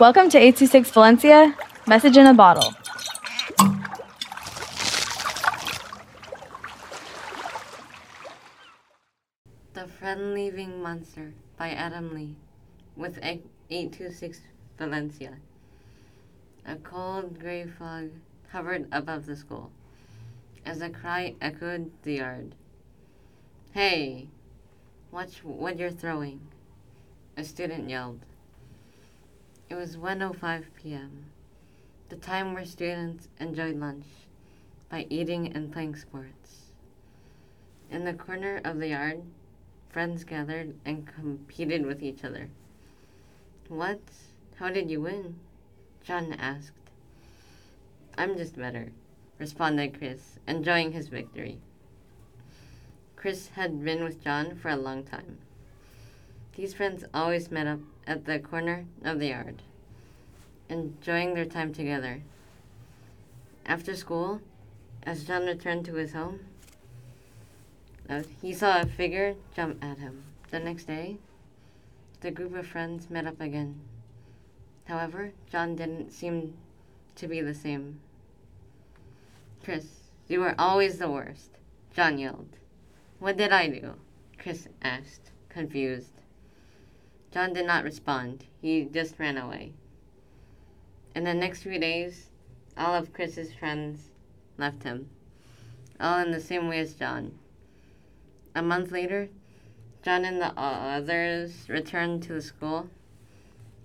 Welcome to 826 Valencia, message in a bottle. The Friend Leaving Monster by Adam Lee with 826 Valencia. A cold gray fog hovered above the school as a cry echoed the yard. Hey, watch what you're throwing, a student yelled. It was 1:05 p.m., the time where students enjoyed lunch by eating and playing sports. In the corner of the yard, friends gathered and competed with each other. What? How did you win? John asked. I'm just better, responded Chris, enjoying his victory. Chris had been with John for a long time. These friends always met up at the corner of the yard, enjoying their time together. After school, as John returned to his home, uh, he saw a figure jump at him. The next day, the group of friends met up again. However, John didn't seem to be the same. Chris, you are always the worst, John yelled. What did I do? Chris asked, confused. John did not respond. He just ran away. In the next few days, all of Chris's friends left him, all in the same way as John. A month later, John and the others returned to the school,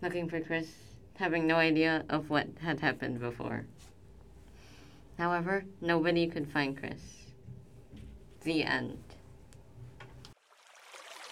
looking for Chris, having no idea of what had happened before. However, nobody could find Chris. The end.